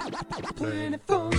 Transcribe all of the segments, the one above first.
24.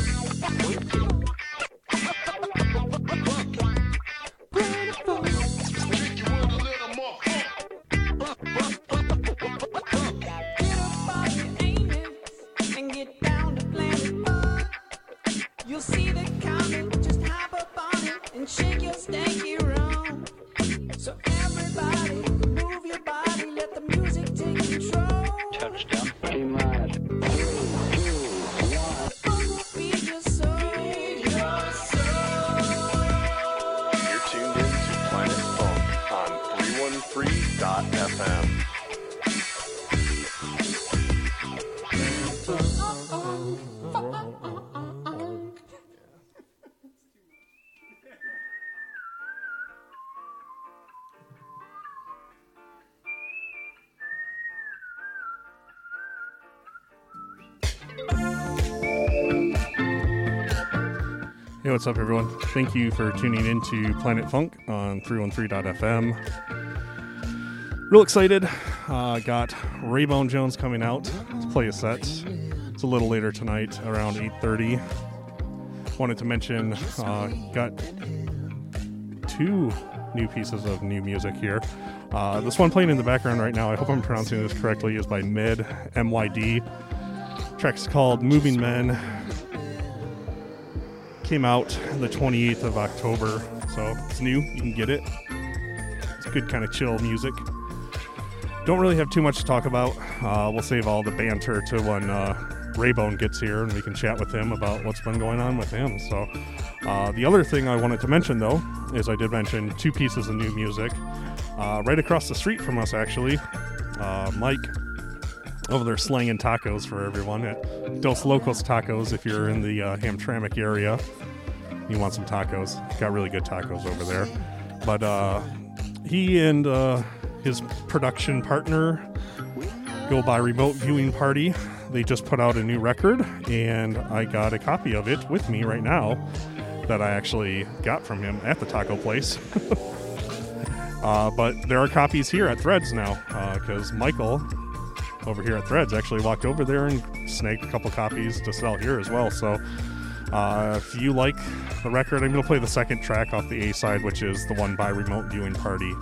Hey, what's up, everyone? Thank you for tuning in to Planet Funk on 313.fm. Real excited. Uh, got Raybone Jones coming out to play a set. It's a little later tonight, around 8.30. Wanted to mention, uh, got two new pieces of new music here. Uh, this one playing in the background right now, I hope I'm pronouncing this correctly, is by Mid, M-Y-D. Track's called Moving Men came out the 28th of October, so it's new. You can get it. It's good kind of chill music. Don't really have too much to talk about. Uh, we'll save all the banter to when uh, Raybone gets here and we can chat with him about what's been going on with him. So, uh, the other thing I wanted to mention though is I did mention two pieces of new music uh, right across the street from us, actually. Uh, Mike over there slanging tacos for everyone at Dos Locos Tacos if you're in the uh, Hamtramck area. You want some tacos. Got really good tacos over there. But uh, he and uh, his production partner go by Remote Viewing Party. They just put out a new record, and I got a copy of it with me right now that I actually got from him at the taco place. uh, but there are copies here at Threads now because Michael over here at Threads actually walked over there and snagged a couple copies to sell here as well. So uh, if you like the record, I'm going to play the second track off the A side, which is the one by Remote Viewing Party.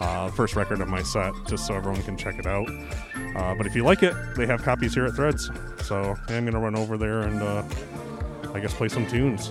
Uh, first record of my set, just so everyone can check it out. Uh, but if you like it, they have copies here at Threads. So I'm going to run over there and uh, I guess play some tunes.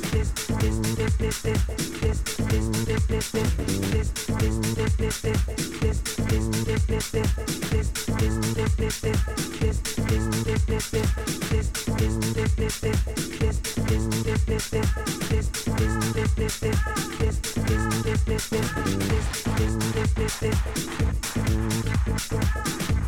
¡Suscríbete al!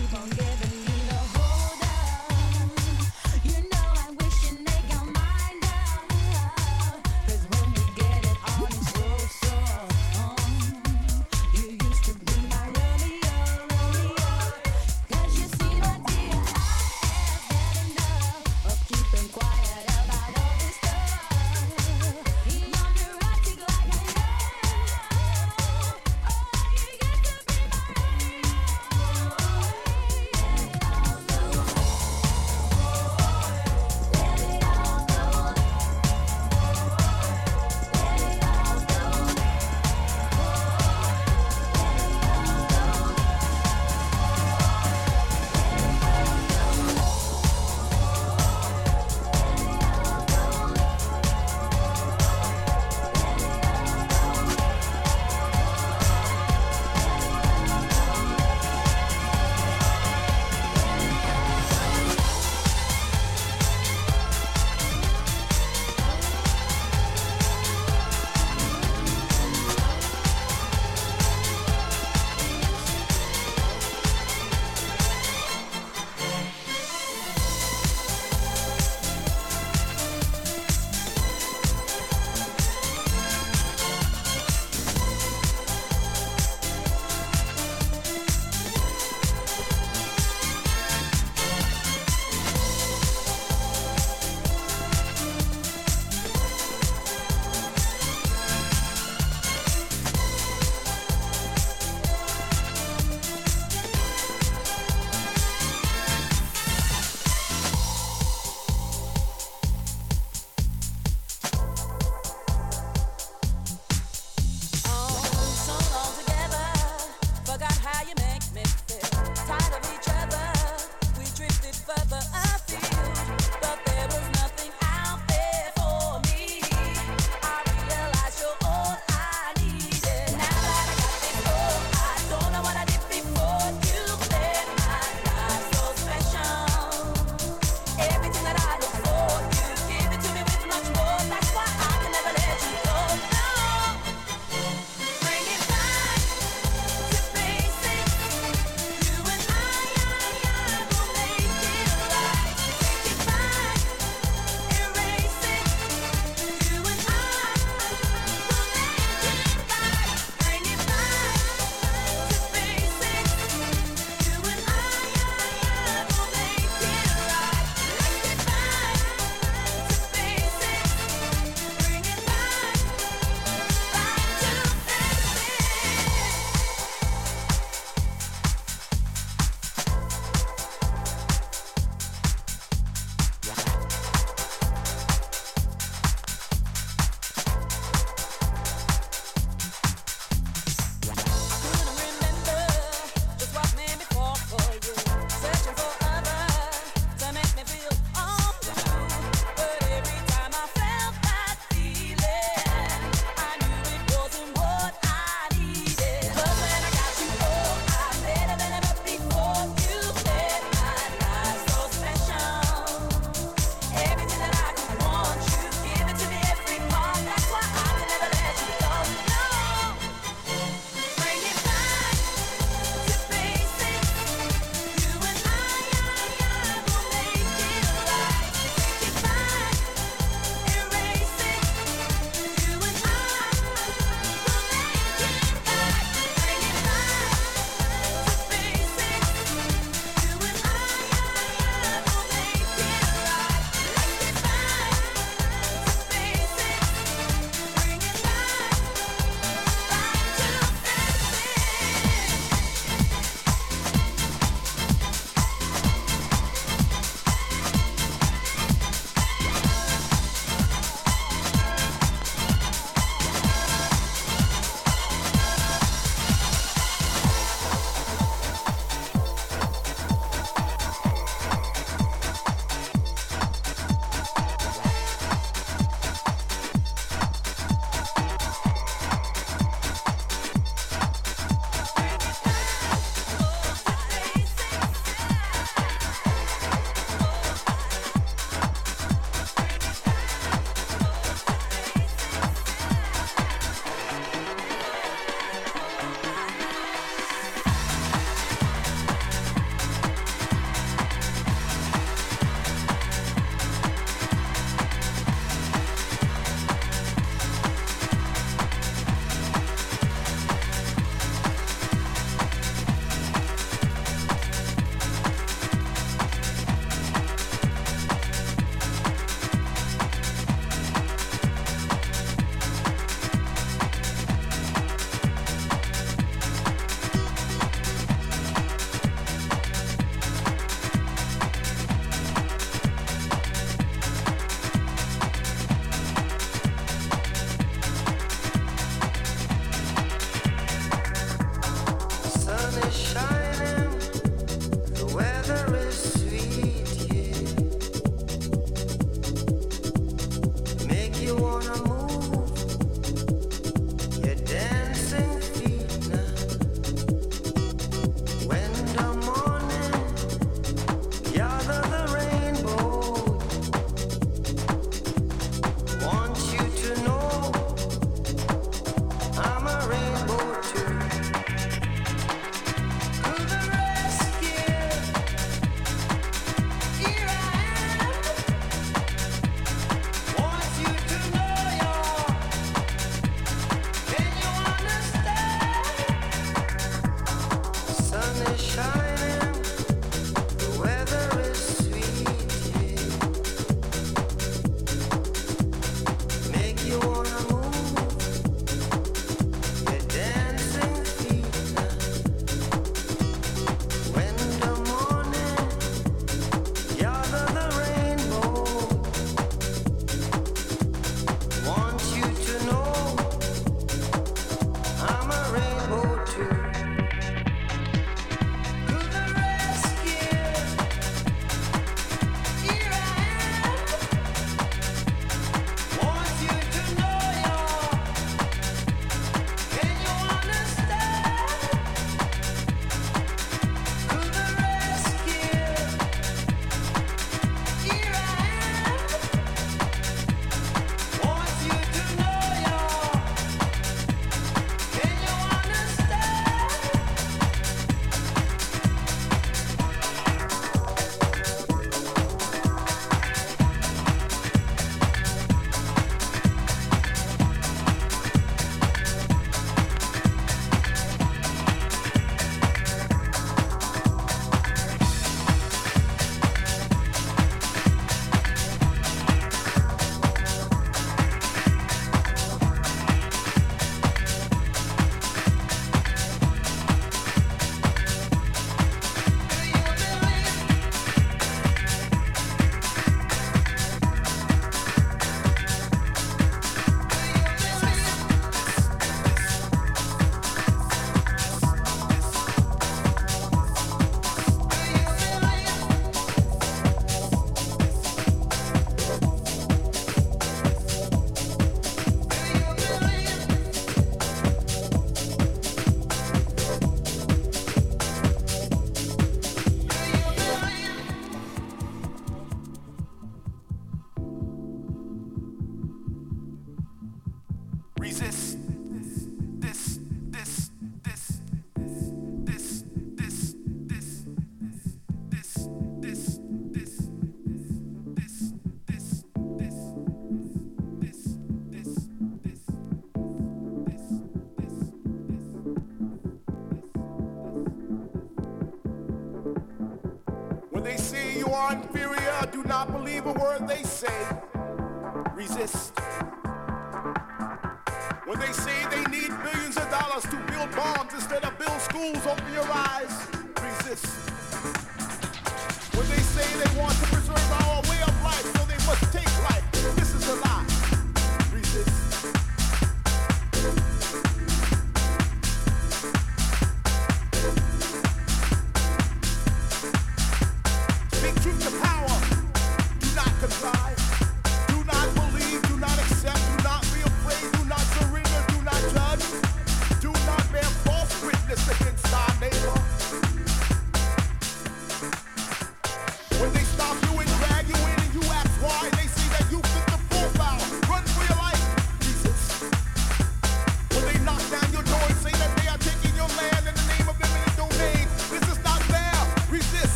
keep on giving.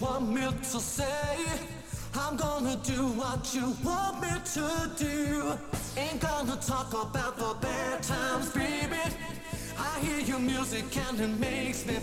Want me to say. I'm gonna do what you want me to do. Ain't gonna talk about the bad times, baby. I hear your music and it makes me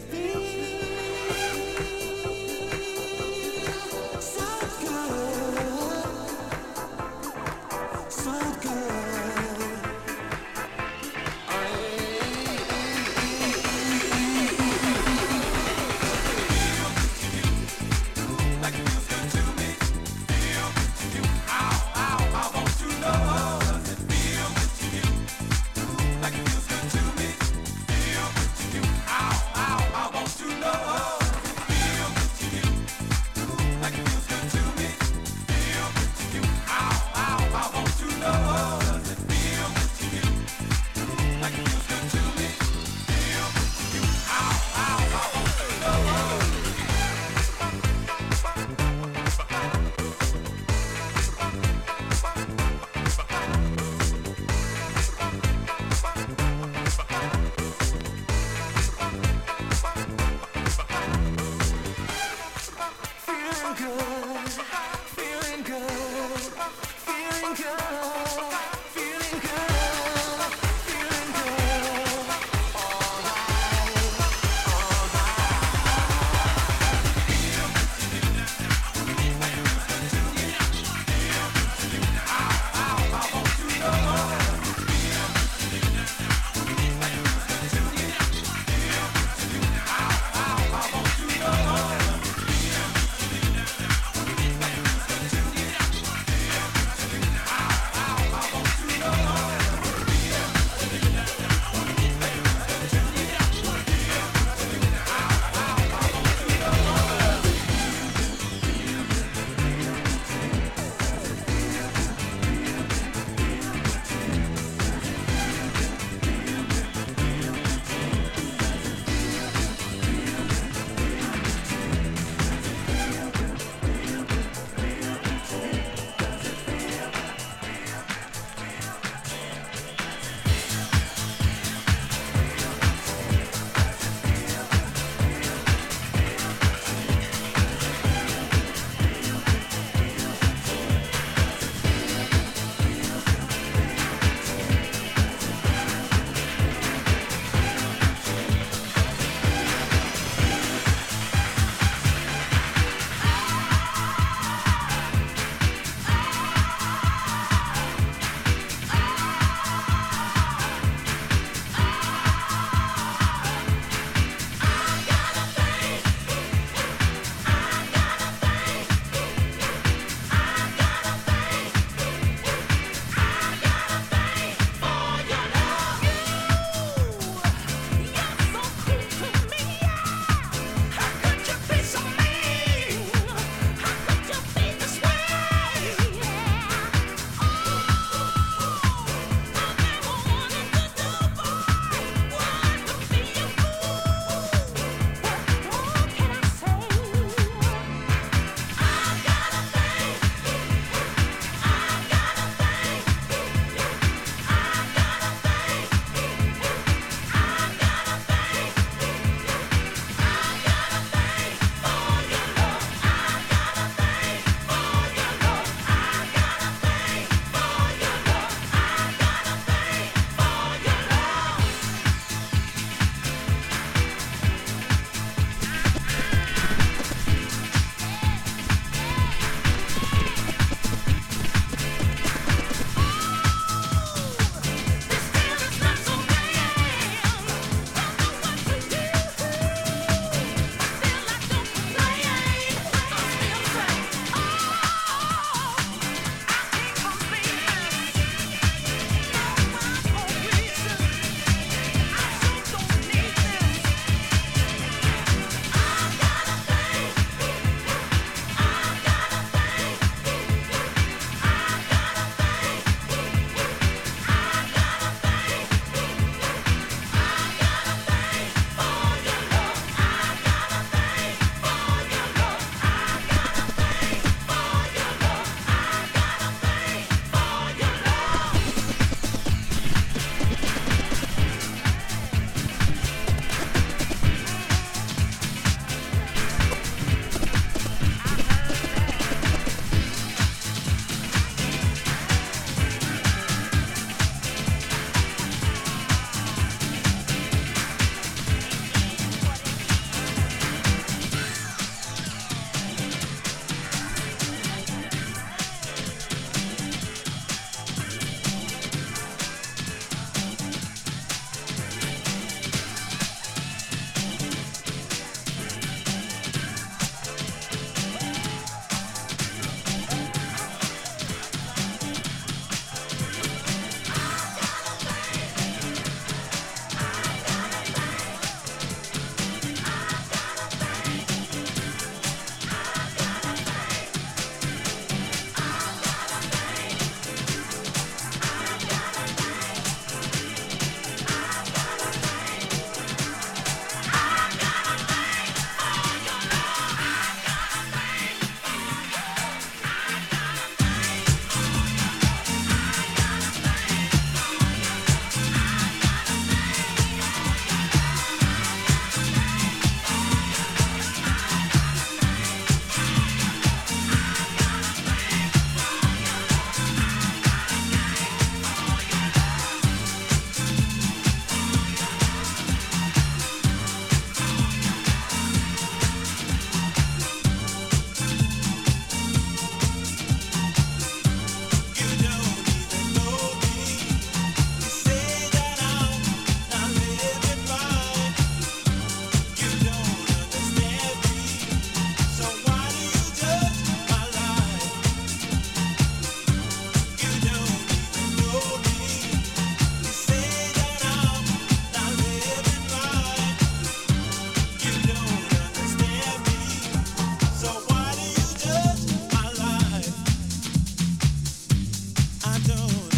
I don't.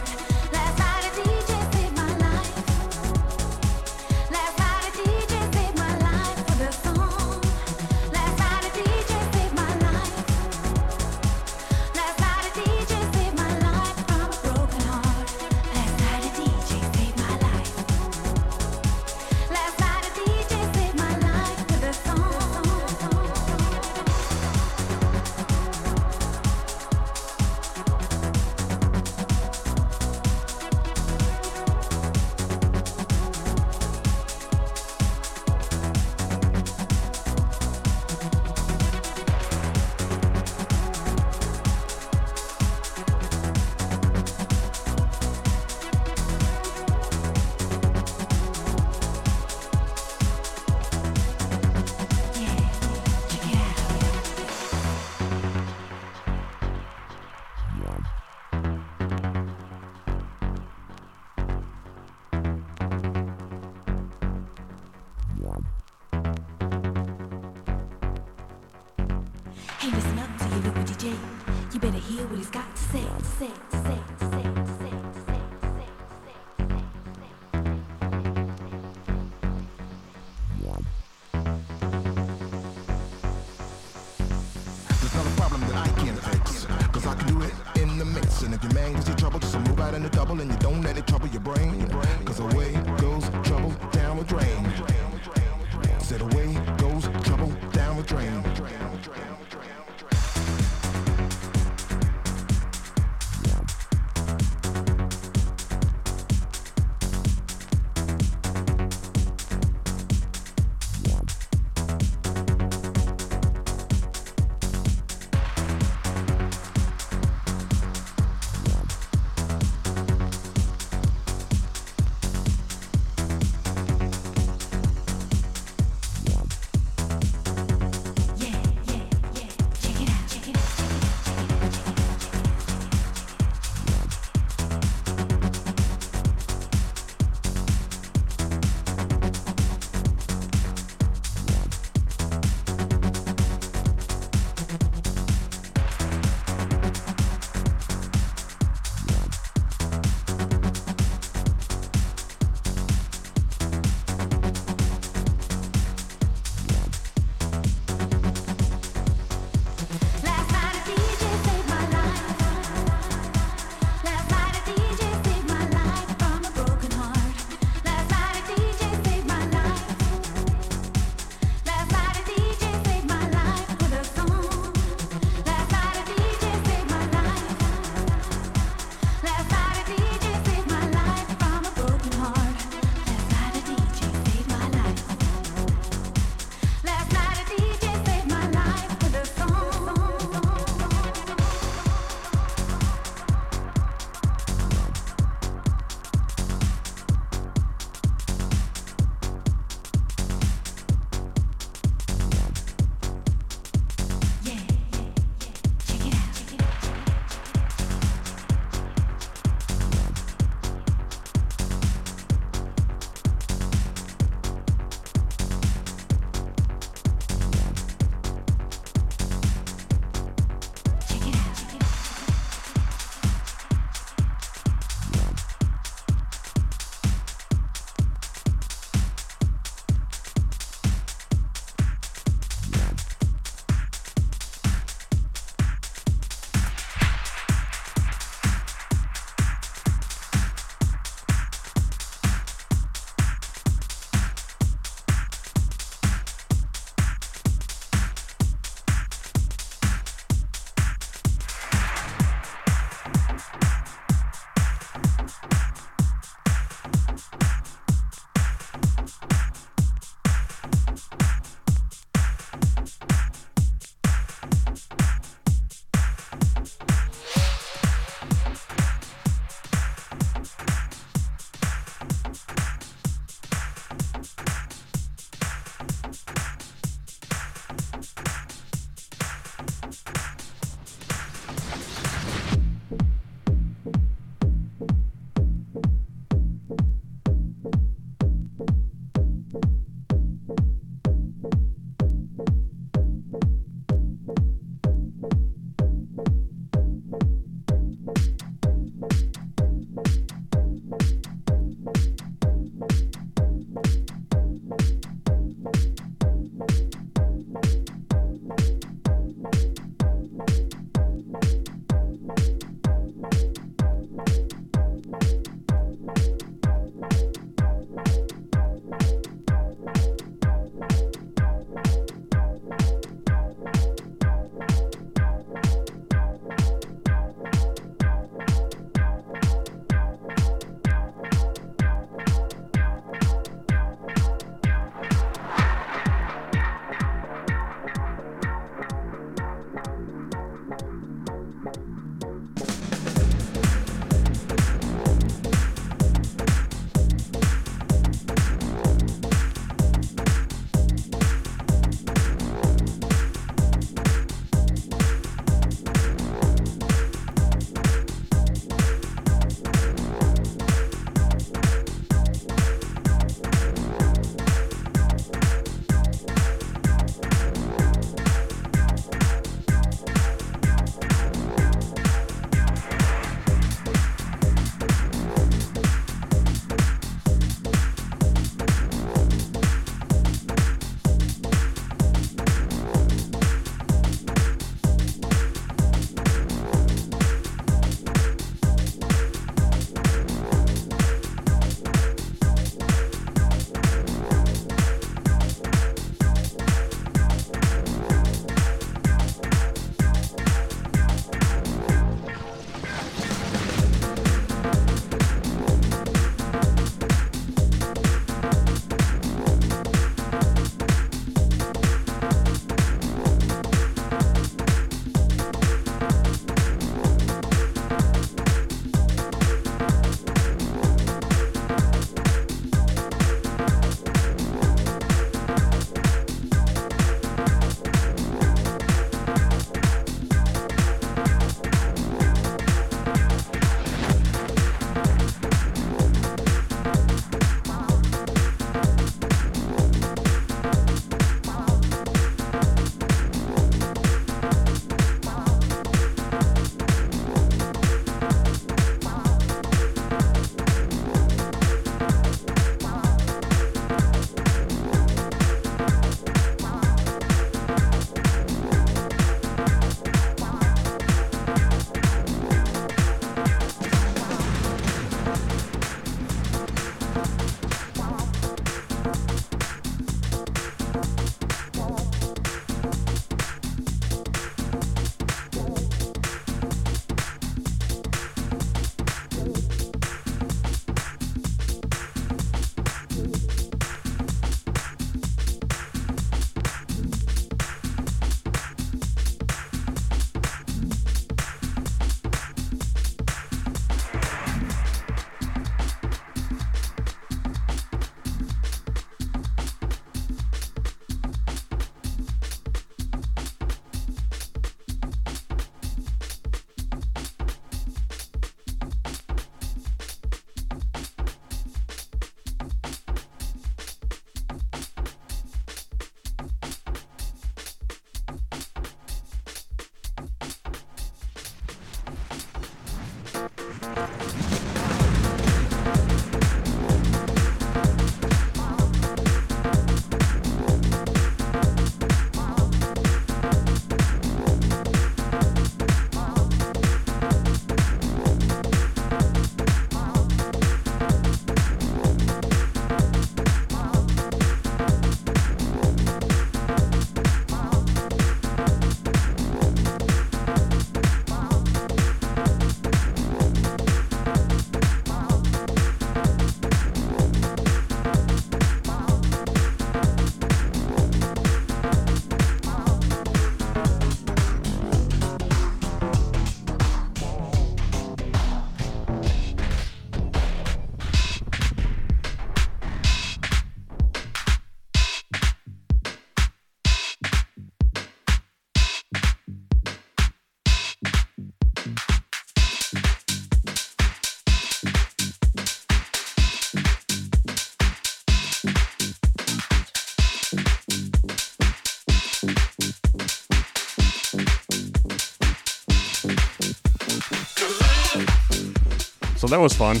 So that was fun.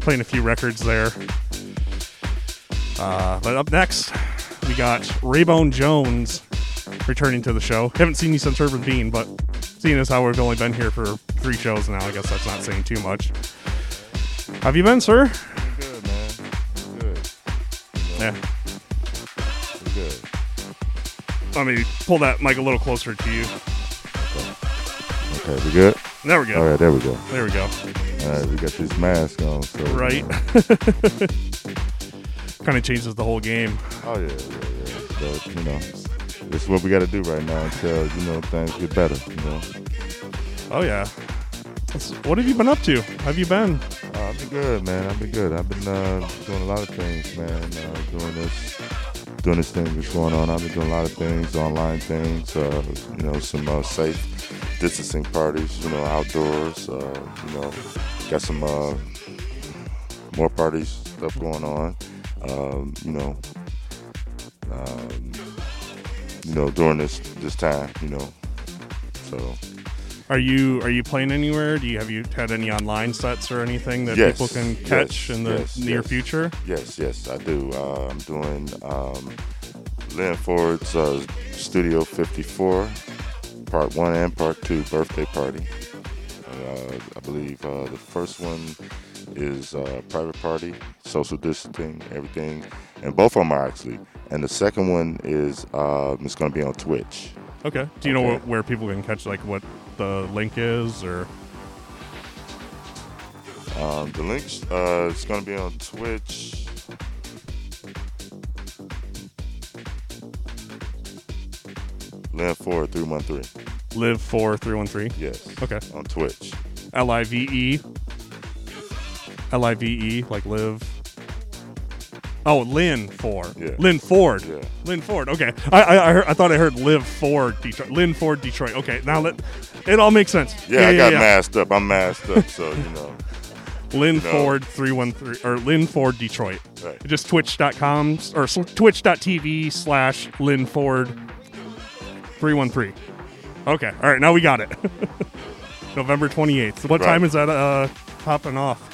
Playing a few records there. Uh, but up next, we got Raybone Jones returning to the show. Haven't seen you since Urban Bean, but seeing as how we've only been here for three shows now, I guess that's not saying too much. Have you been, sir? Good, man. Good. Yeah. Good. Let me pull that mic a little closer to you. Okay, we good? There we go. All right, there we go. There we go. All right, we got this mask on, so Right. kind of changes the whole game. Oh yeah, yeah, yeah. But you know, this is what we got to do right now until you know things get better. You know. Oh yeah. Let's- What have you been up to? Have you been? Uh, I've been good, man. I've been good. I've been uh, doing a lot of things, man. Uh, doing this, doing this thing that's going on. I've been doing a lot of things, online things. Uh, you know, some uh, safe distancing parties. You know, outdoors. Uh, you know, got some uh, more parties stuff going on. Um, you know, um, you know, during this this time. You know, so. Are you are you playing anywhere? Do you have you had any online sets or anything that Yes, people can catch yes, in the yes, near future? Yes, yes, I do. Uh, I'm doing um, Lynn Ford's uh, Studio 54, Part 1 and Part 2 birthday party. Uh, I believe uh, the first one is uh, private party, social distancing, everything, and both of them are actually. And the second one is uh, it's going to be on Twitch. Okay. Do you know Okay. where, where people can catch like what the link is or? Um, the links uh, it's going to be on Twitch. Lynn Ford 313. Live four three one three. Yes. Okay. On Twitch. L I V E. L I V E like live. Oh, Lynn Ford. Yeah. Lynn Ford. Yeah. Lynn Ford. Okay. I I, I, heard, I thought I heard live Ford Detroit. Lynn Ford Detroit. Okay. Now let it all makes sense. Yeah, I got masked up. I'm masked up, so you know. Lynn. Ford 313 or Lynn Ford Detroit. Right. Just twitch.com or twitch.tv slash Lynn Ford 313. Okay. All right. Now we got it. November 28th. What Right. time is that uh, popping off?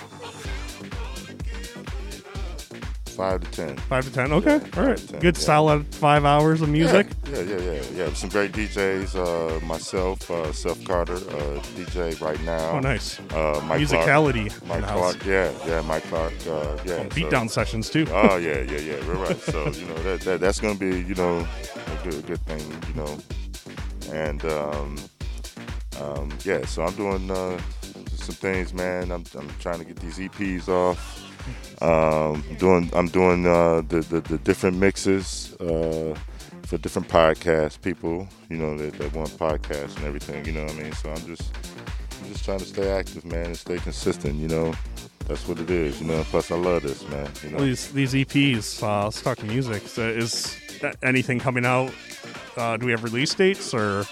Five to ten. 5 to 10. Okay. All right. 10, Good yeah. solid five hours of music. Yeah, yeah, yeah, yeah. yeah. Some great DJs. Uh, myself, uh, Seth Carter, uh, DJ right now. Oh, nice. Uh, Mike Musicality Clark. Mike house. Clark. Yeah, yeah. Mike Clark. Uh, yeah. so- Beatdown sessions, too. Oh yeah, yeah, yeah. We're right. So you know that, that that's gonna be you know a good good thing. You know, and um, um, yeah. So I'm doing uh, some things, man. I'm I'm trying to get these EPs off. Um, doing I'm doing uh, the, the the different mixes uh, for different podcast people. You know that, that want podcasts and everything. You know what I mean? So I'm just I'm just trying to stay active, man, and stay consistent. You know. That's what it is, you know. Plus, I love this, man. You know. These these EPs, uh, talk music. So is anything coming out? Uh, do we have release dates or?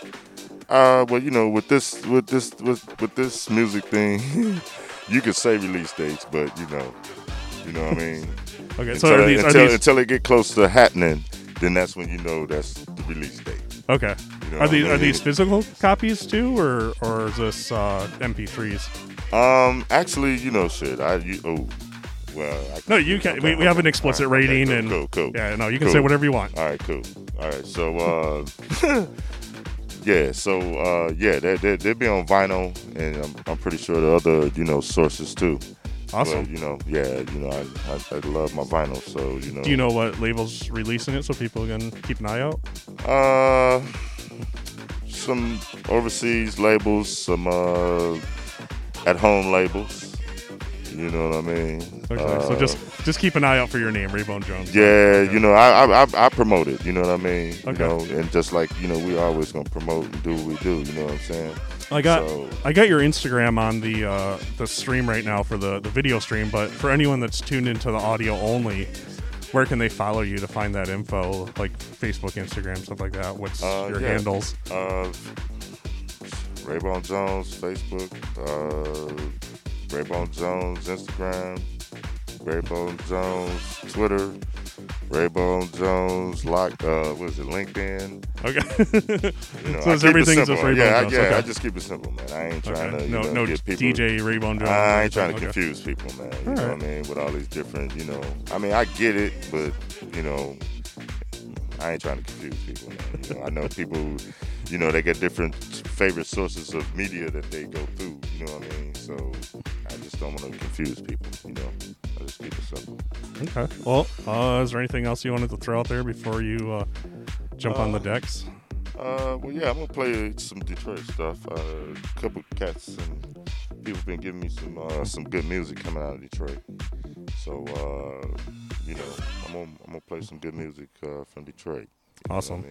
Uh, well, you know, with this, with this, with with this music thing, you could say release dates, but you know, you know what I mean. Okay, so until, are these- are these- until it get close to happening, then that's when you know that's the release date. Okay. You know are these I are these physical copies too, or or is this uh, MP3s? Um, actually, you know, shit. I you, oh, well. I No, you can. We, we have an explicit right, okay, rating, cool, and cool, cool. yeah, no, you can Cool. say whatever you want. All right, cool. All right, so uh, yeah, so uh, yeah, they they they be on vinyl, and I'm, I'm pretty sure the other you know sources too. Awesome. But, you know, yeah, you know, I, I, I love my vinyl, so you know. Do you know what labels releasing it so people can keep an eye out? Uh, some overseas labels, some uh, at home labels. You know what I mean? Okay, Uh, so just just keep an eye out for your name, Raybone Jones. Yeah, you know, I, I I- promote it. You know what I mean? You Okay. know, and just like you know, we always gonna promote and do what we do. You know what I'm saying? I got So, I got your Instagram on the uh, the stream right now for the, the video stream, but for anyone that's tuned into the audio only, where can they follow you to find that info, like Facebook, Instagram, stuff like that? What's uh, your yeah. handles? Uh, Raybone Jones, Facebook. Uh, Raybone Jones, Instagram. Raybone Jones, Twitter. Raybone Jones, lock. Uh, what is it? LinkedIn. Okay. You know, so it's keep it everything's just. Rainbow yeah, I- Jones. yeah. okay. I just keep it simple, man. I ain't trying Okay. to, you no, know, no get people. DJ Raybone Jones. I ain't trying to Okay. confuse people, man. You All know right. what I mean? With all these different, you know. I mean, I get it, but you know, I ain't trying to confuse people, man. You know, I know people, you know, they get different favorite sources of media that they go through. You know what I mean? So I just don't want to confuse people. You know, I just keep it simple. Okay. Well, uh, is there anything else you wanted to throw out there before you uh, jump on the Uh, decks? Uh, well, yeah, I'm gonna play some Detroit stuff. Uh, a couple cats and people been giving me some uh, some good music coming out of Detroit. So uh, you know, I'm gonna I'm gonna play some good music uh, from Detroit. Awesome.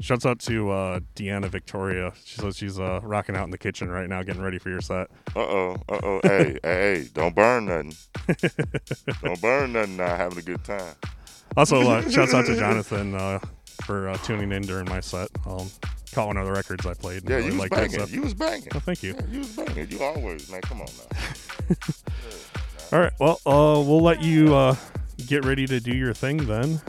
Shouts out to uh, Deanna Victoria. She says she's uh, rocking out in the kitchen right now, getting ready for your set. Uh oh, uh oh, hey, hey, don't burn nothing. don't burn nothing now. Having a good time. Also, uh, shouts out to Jonathan uh, for uh, tuning in during my set. Um, caught one of the records I played. and Yeah, really you was banging. You was banging. Oh, thank you. Yeah, you was banging. You always, man. Come on now. All right. Well, uh, we'll let you uh, get ready to do your thing then.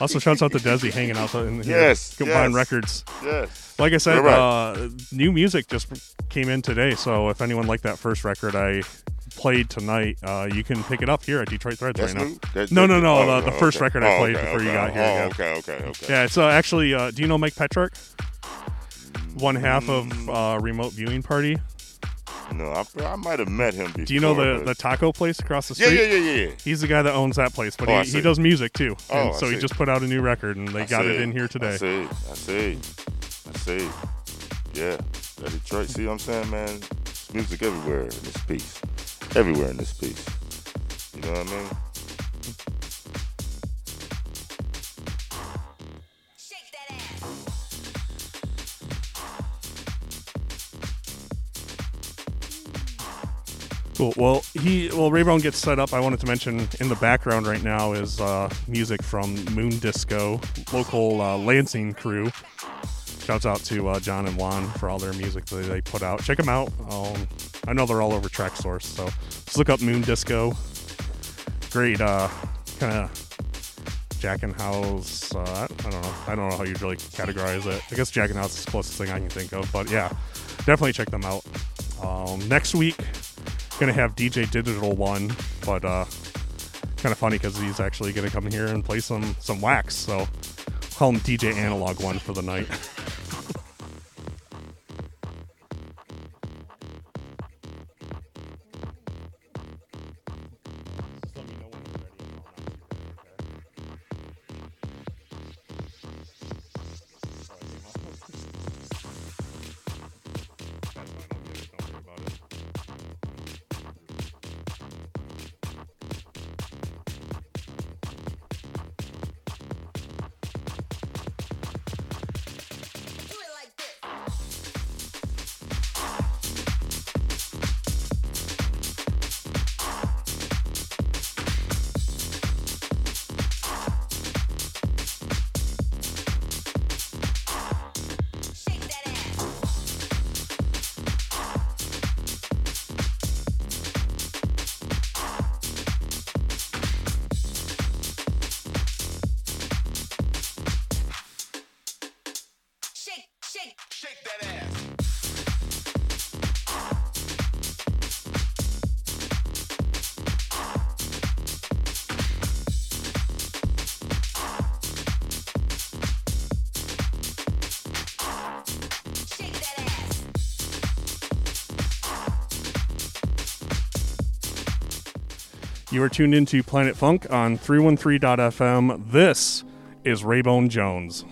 Also, shouts out to Desi hanging out in here. Yes, Combine yes, Records. yes. Like I said, right. uh, new music just came in today. So if anyone liked that first record I played tonight, uh, you can pick it up here at Detroit Threads That's right now. new? That- no, no, no. oh, the, the oh, first okay. record I Oh, played okay, before you got here. Oh, yeah. okay, okay, okay. Yeah, it's uh, actually. Uh, do you know Mike Petrick? One half of Mm. uh, Remote Viewing Party. No, I, I might have met him before. Do you know the, the taco place across the street? yeah, yeah, yeah. Yeah. He's the guy that owns that place, but Oh, he, he does music too. Oh, And so he just put out a new record, and they I got it in here today. I see. I see. I see. Yeah. That Detroit. See what I'm saying, man? It's music everywhere in this piece. Everywhere in this piece. You know what I mean? Cool. Well, he well Raybone gets set up. I wanted to mention in the background right now is uh, music from Moon Disco, local uh, Lansing crew. Shouts out to uh, John and Juan for all their music that they put out. Check them out. Um, I know they're all over Traxsource, so just look up Moon Disco. Great, uh, kind of Jackin' House. Uh, I don't know. I don't know how you'd really categorize it. I guess Jackin' House is the closest thing I can think of, but yeah, definitely check them out. Um, next week, gonna have DJ Digital one, but uh, kind of funny because he's actually gonna come here and play some some wax. So call him DJ Analog one for the night. You are tuned into Planet Funk on 313.fm. This is Raybone Jones.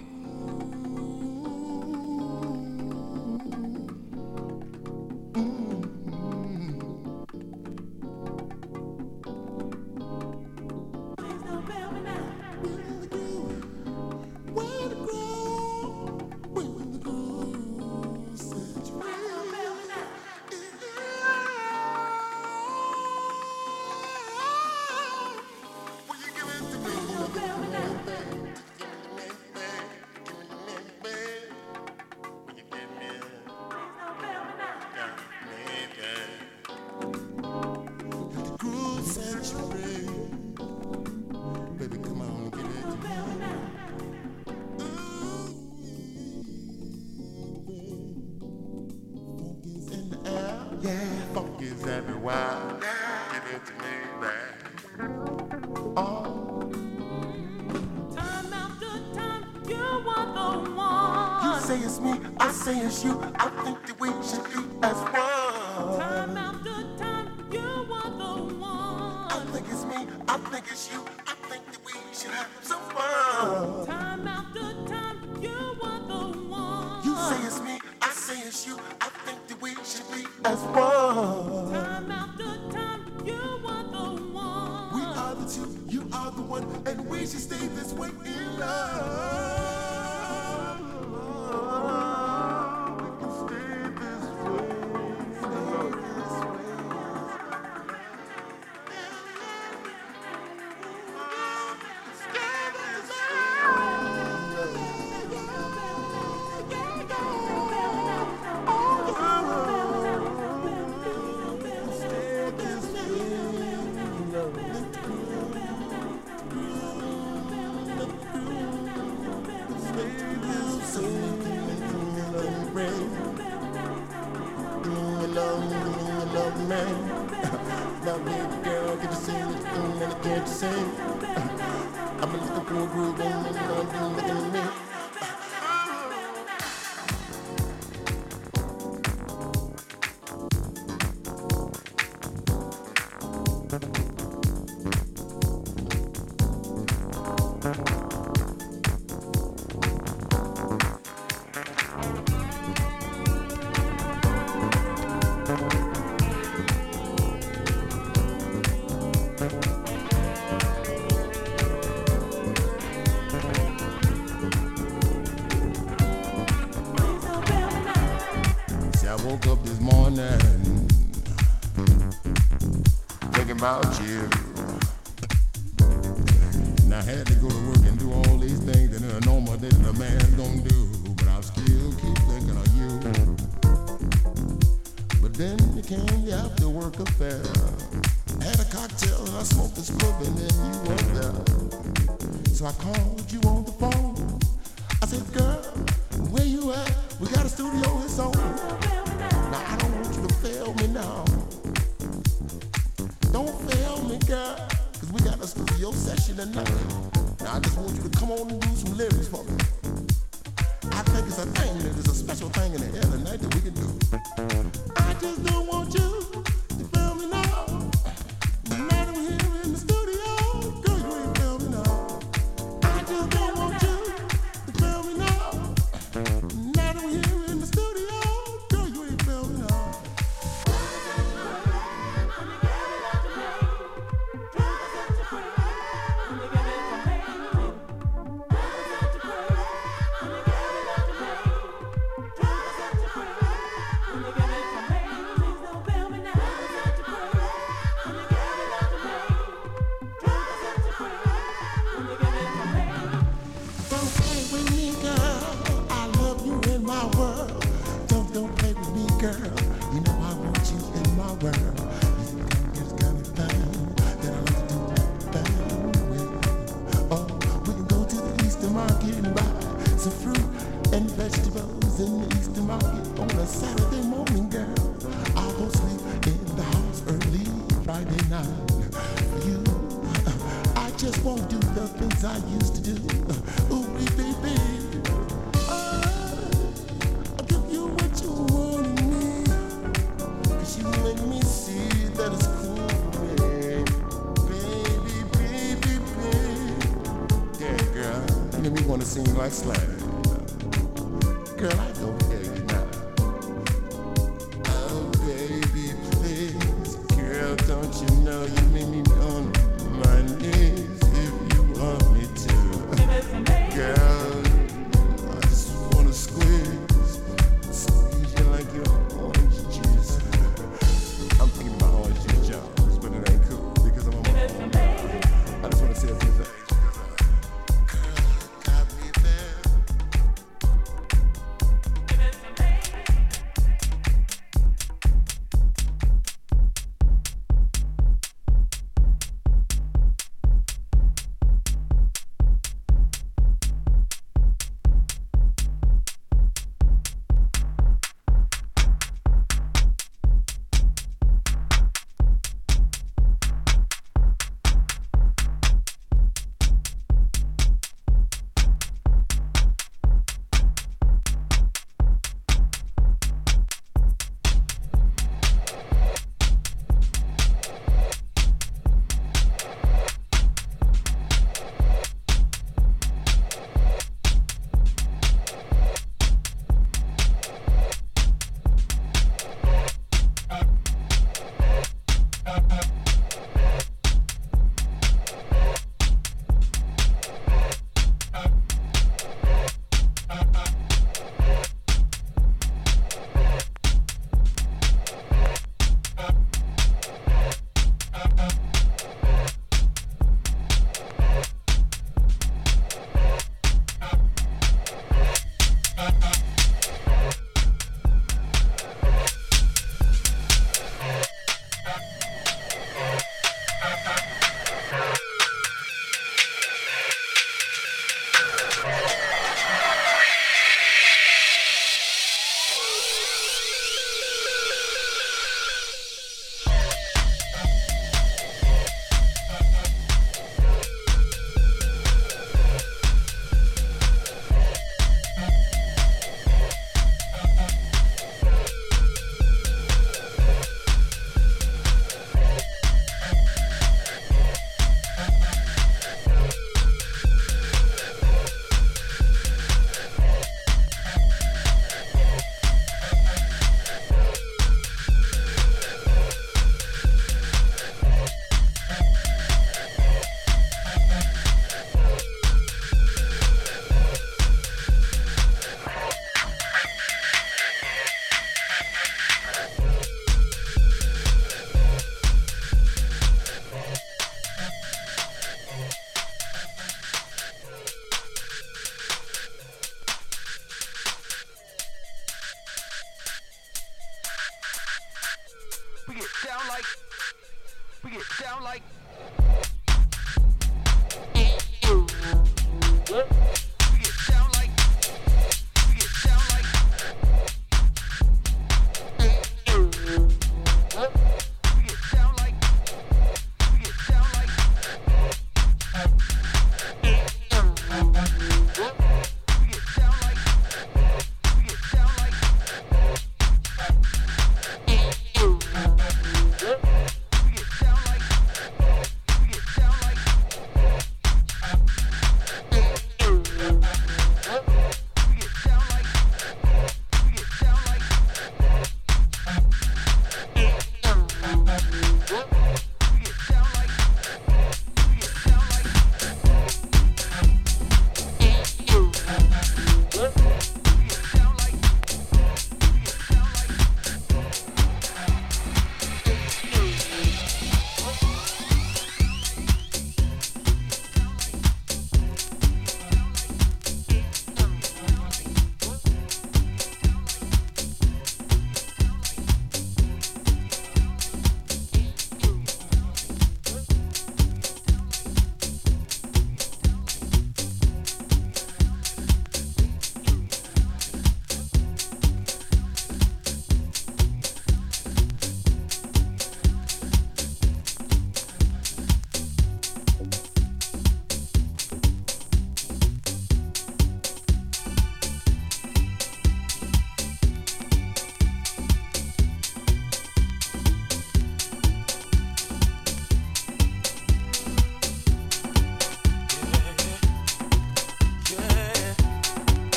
About you.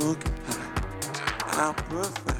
drunk. I'm perfect.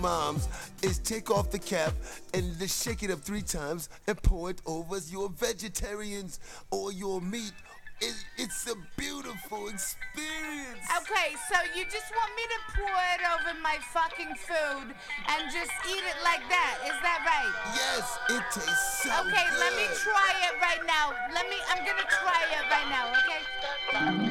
Moms, is take off the cap and just shake it up three times and pour it over your vegetarians or your meat. It, it's a beautiful experience. Okay, so you just want me to pour it over my fucking food and just eat it like that? Is that right? Yes, it tastes so good. Okay, let me try it right now. Let me. I'm gonna try it right now. Okay.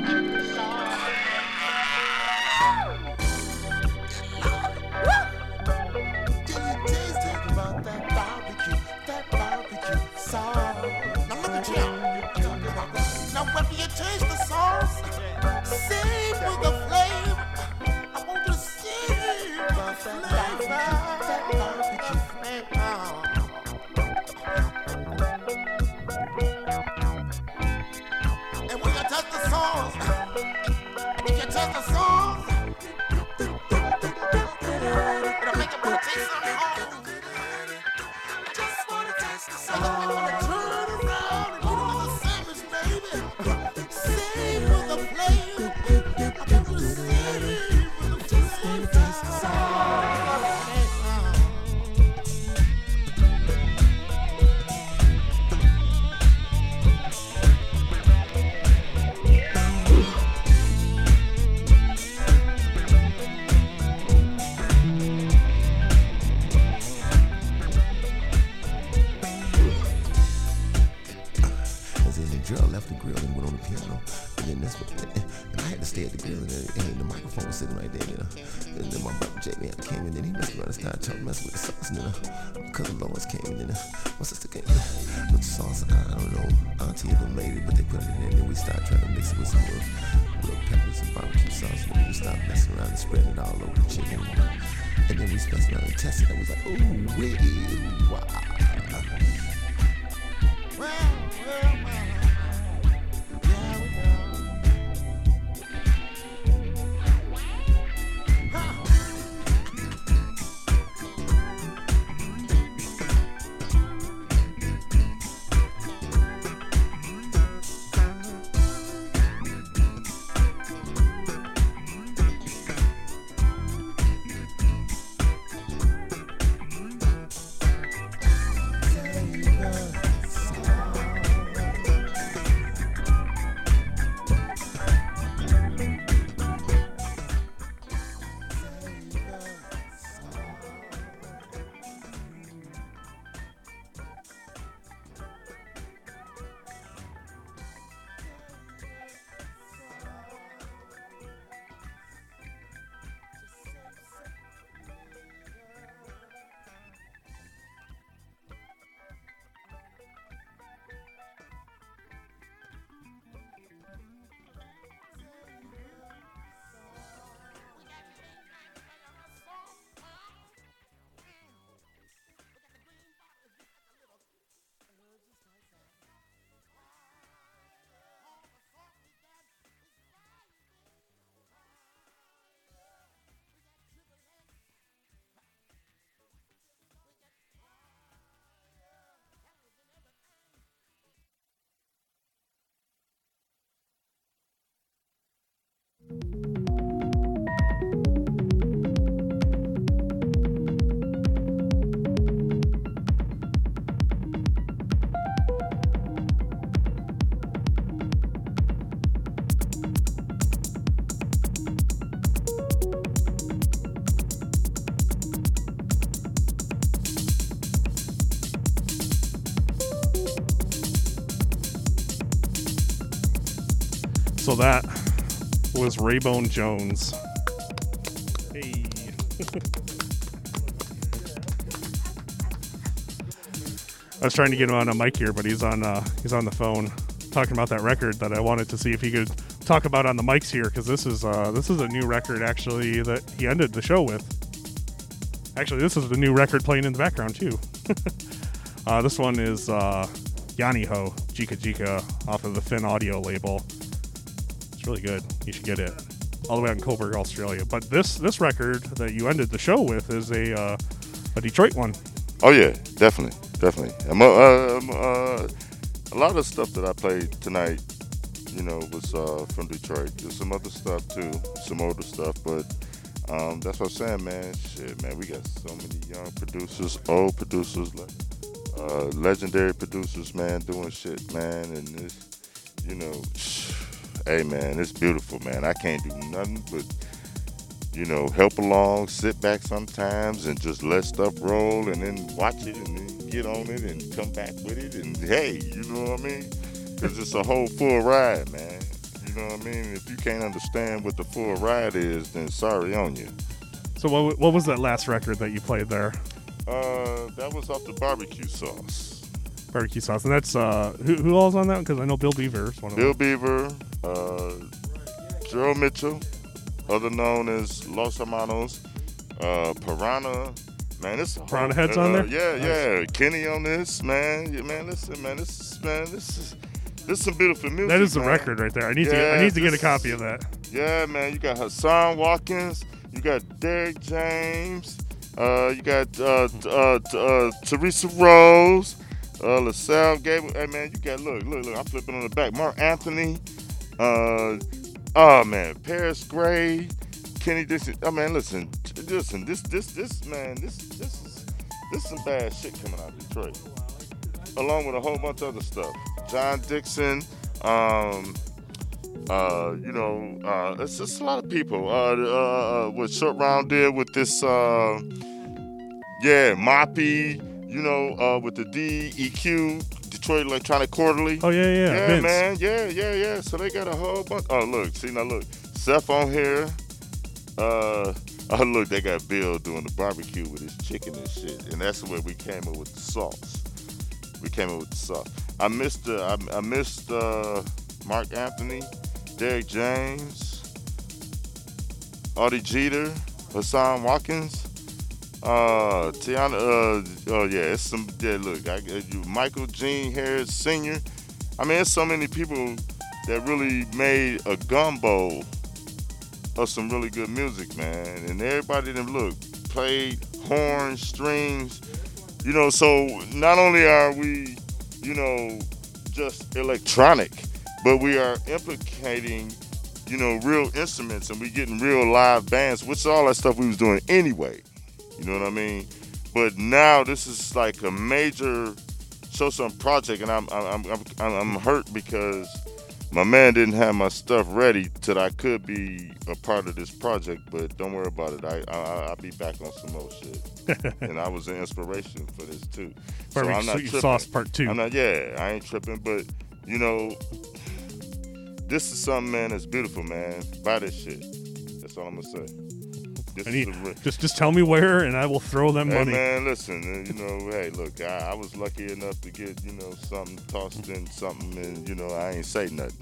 That was Raybone Jones. Hey. I was trying to get him on a mic here, but he's on uh, he's on the phone talking about that record that I wanted to see if he could talk about on the mics here because this is uh, this is a new record actually that he ended the show with. Actually, this is the new record playing in the background too. uh, this one is uh, Yanni Ho Jika Jika off of the Fin Audio label. Really good. You should get it. All the way out in Coburg, Australia. But this this record that you ended the show with is a uh, a Detroit one. Oh yeah, definitely, definitely. Uh, a lot of stuff that I played tonight, you know, was uh, from Detroit. There's some other stuff too, some older stuff, but um, that's what I'm saying, man. Shit, man, we got so many young producers, old producers, uh, legendary producers, man, doing shit, man, and this, you know, hey, man, it's beautiful, man. I can't do nothing but you know, help along, sit back sometimes and just let stuff roll and then watch it and then get on it and come back with it. And hey, you know what I mean? Because it's a whole full ride, man. You know what I mean? If you can't understand what the full ride is, then sorry on you. So what what was that last record that you played there? Uh, that was off the barbecue sauce. Barbecue sauce, and that's uh who who all's on that? Because I know Bill Beaver is one of them. Bill them. Beaver, uh, Gerald Mitchell, other known as Los Hermanos, uh, Piranha. Man, this Pirahnahead's on uh, there? Yeah, yeah. Kenny on this, man. Yeah, man, listen, man, this is man, this is this is some beautiful music. That is the man. record right there. I need to get, I need to get a copy of that. Yeah, man, you got Hassan Watkins, you got Derek James, uh, you got uh, uh, uh, Teresa Rose, uh, LaSalle Gable. Hey, man, you got look, look, look. I'm flipping on the back. Mark Anthony, uh, oh man, Paris Gray, Kenny Dixon. Oh man, listen, listen. This, this, this, man, this, this is this is some bad shit coming out of Detroit, along with a whole bunch of other stuff. John Dixon, um, uh, you know, uh, it's just a lot of people. Uh, uh, uh, what Short Round did with this, uh, yeah, Moppy, you know, uh, with the DEQ, Detroit Electronic Quarterly. Oh yeah, yeah, Yeah, Vince. man, yeah, yeah, yeah. So they got a whole bunch. Oh, look, see now, look, Seth on here. Uh, oh, look, they got Bill doing the barbecue with his chicken and shit, and that's where we came up with the sauce. We came up with the sauce. I missed, uh, I, I missed uh, Mark Anthony, Derek James, Audie Jeter, Hassan Watkins. Uh, Tiana, uh, oh yeah, it's some, yeah, look, I, you, Michael Jean Harris Sr. I mean, it's so many people that really made a gumbo of some really good music, man. And everybody that look played horns, strings, you know. So not only are we, you know, just electronic, but we are implicating, you know, real instruments, and we getting real live bands, which all that stuff we was doing anyway. You know what I mean? But now this is like a major show some project, and I'm I'm I'm I'm, I'm hurt because my man didn't have my stuff ready till I could be a part of this project. But don't worry about it. I, I I'll be back on some more shit. and I was an inspiration for this too. So I'm not Sweet tripping. Sauce Part Two. I'm not. Yeah, I ain't tripping. But you know, this is something, man. That's beautiful, man. Buy this shit. That's all I'm gonna say. This need, is a just just tell me where, and I will throw them Hey money. man, listen, uh, you know, hey, look, I, I was lucky enough to get, you know, something tossed in something, and you know, I ain't say nothing.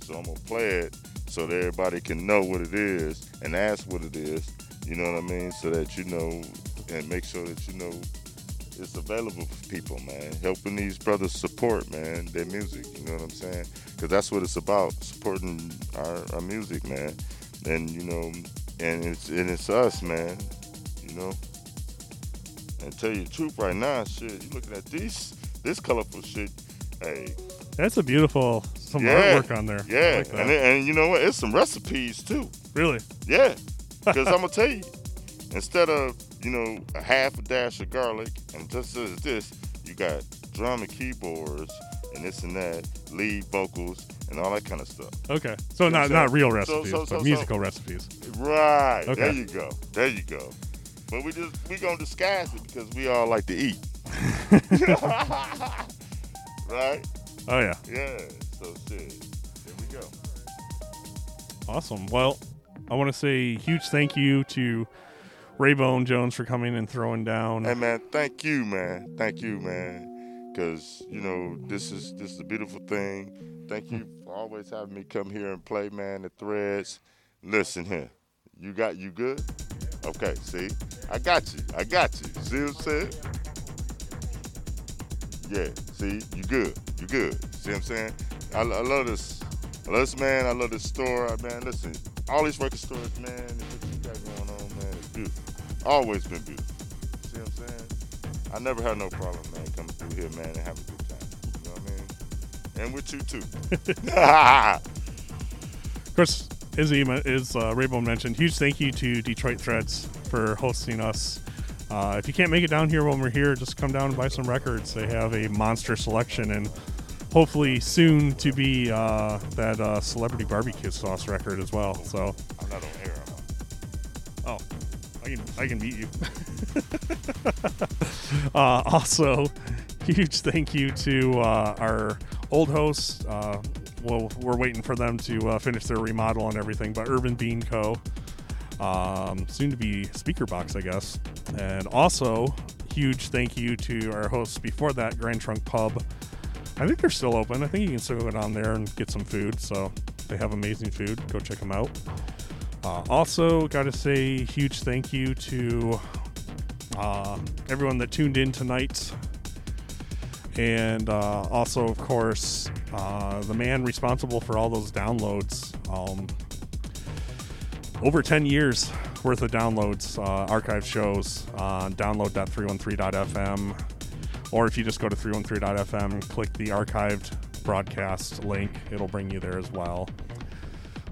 So I'm gonna play it so that everybody can know what it is and ask what it is. You know what I mean? So that you know, and make sure that you know it's available for people, man. Helping these brothers support, man, their music. You know what I'm saying? Because that's what it's about, supporting our, our music, man. And you know, and it's and it's us, man. You know. And tell you the truth right now, shit, you looking at these this colorful shit, hey. That's a beautiful some yeah, artwork on there. Yeah, like and and you know what? It's some recipes too. Really? Yeah, because I'm gonna tell you, instead of you know a half a dash of garlic and just as this, you got drum and keyboards and this and that, lead vocals and all that kind of stuff. Okay, so not not real recipes, so- but so- so- musical recipes. Right. There you go. There you go. But we just we gonna disguise it because we all like to eat. right? Oh yeah, Yeah. So shit. Here we go. awesome. Well, I want to say huge thank you to Raybone Jones for coming and throwing down. Hey man, thank you, man. Thank you, man. Cause you know this is this is a beautiful thing. Thank you always having me come here and play, man. The threads. Listen here, you got you good? Okay, see, I got you. I got you. See what I'm saying? Yeah. See, you good. You good. See what I'm saying? I, I love this I love this man. I love this store. Man, listen, all these record stores, man, what you got going on, man, it's beautiful. Always been beautiful. See what I'm saying? I never had no problem, man, coming through here, man, and having a good And with you two. Of course, as, uh, Raybone mentioned, huge thank you to Detroit Threads for hosting us. Uh, if you can't make it down here when we're here, just come down and buy some records. They have a monster selection, and hopefully soon to be uh, that uh, celebrity barbecue sauce record as well. So I'm not on air. Oh, I can I can meet you. uh, also, huge thank you to uh, our old hosts. Uh, well, we're waiting for them to uh, finish their remodel and everything, but Urban Bean Co. Um, soon to be Speaker Box, I guess. And also, huge thank you to our hosts before that, Grand Trunk Pub. I think they're still open. I think you can still go down there and get some food. So they have amazing food. Go check them out. Uh, also, got to say huge thank you to uh, everyone that tuned in tonight. And uh, also, of course, uh, the man responsible for all those downloads. Um, over 10 years worth of downloads, uh, archive shows on download.313.fm. Or if you just go to 313.fm and click the archived broadcast link, it'll bring you there as well.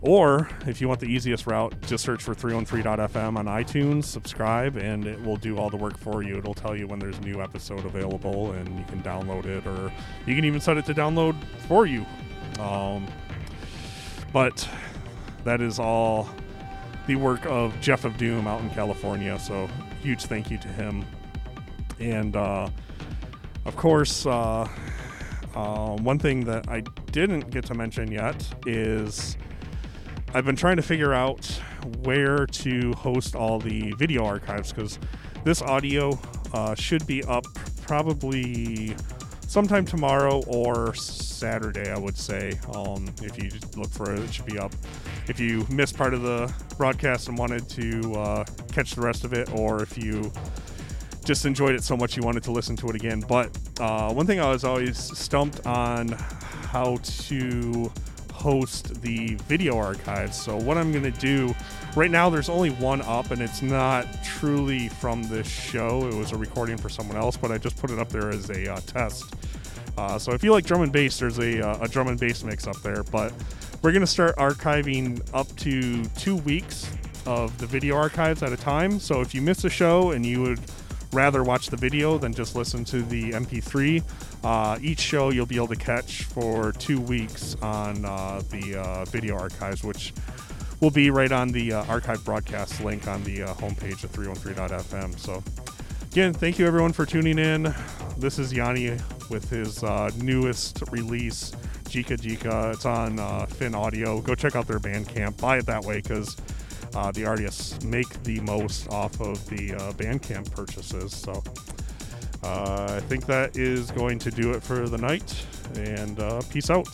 Or if you want the easiest route, just search for 313.fm on iTunes, subscribe, and it will do all the work for you. It'll tell you when there's a new episode available, and you can download it, or you can even set it to download for you. Um, but that is all the work of Jeff of Doom out in California. So huge thank you to him. And uh, of course, uh, uh, one thing that I didn't get to mention yet is I've been trying to figure out where to host all the video archives because this audio uh, should be up probably sometime tomorrow or Saturday, I would say. Um, if you look for it, it should be up. If you missed part of the broadcast and wanted to uh, catch the rest of it, or if you just enjoyed it so much you wanted to listen to it again. But uh, one thing I was always stumped on how to host the video archives. So what I'm going to do right now, there's only one up, and it's not truly from this show. It was a recording for someone else, but I just put it up there as a uh, test. Uh, so if you like drum and bass, there's a, uh, a drum and bass mix up there. But we're going to start archiving up to two weeks of the video archives at a time. So if you miss a show and you would rather watch the video than just listen to the MP3, uh, each show you'll be able to catch for two weeks on uh, the uh, video archives, which will be right on the uh, archive broadcast link on the uh, homepage of 313.fm. So, again, thank you everyone for tuning in. This is Yanni with his uh, newest release, Jika Jika. It's on uh, Fin Audio. Go check out their Bandcamp. Buy it that way because the artists make the most off of the Bandcamp purchases. So uh, I think that is going to do it for the night, and uh, peace out.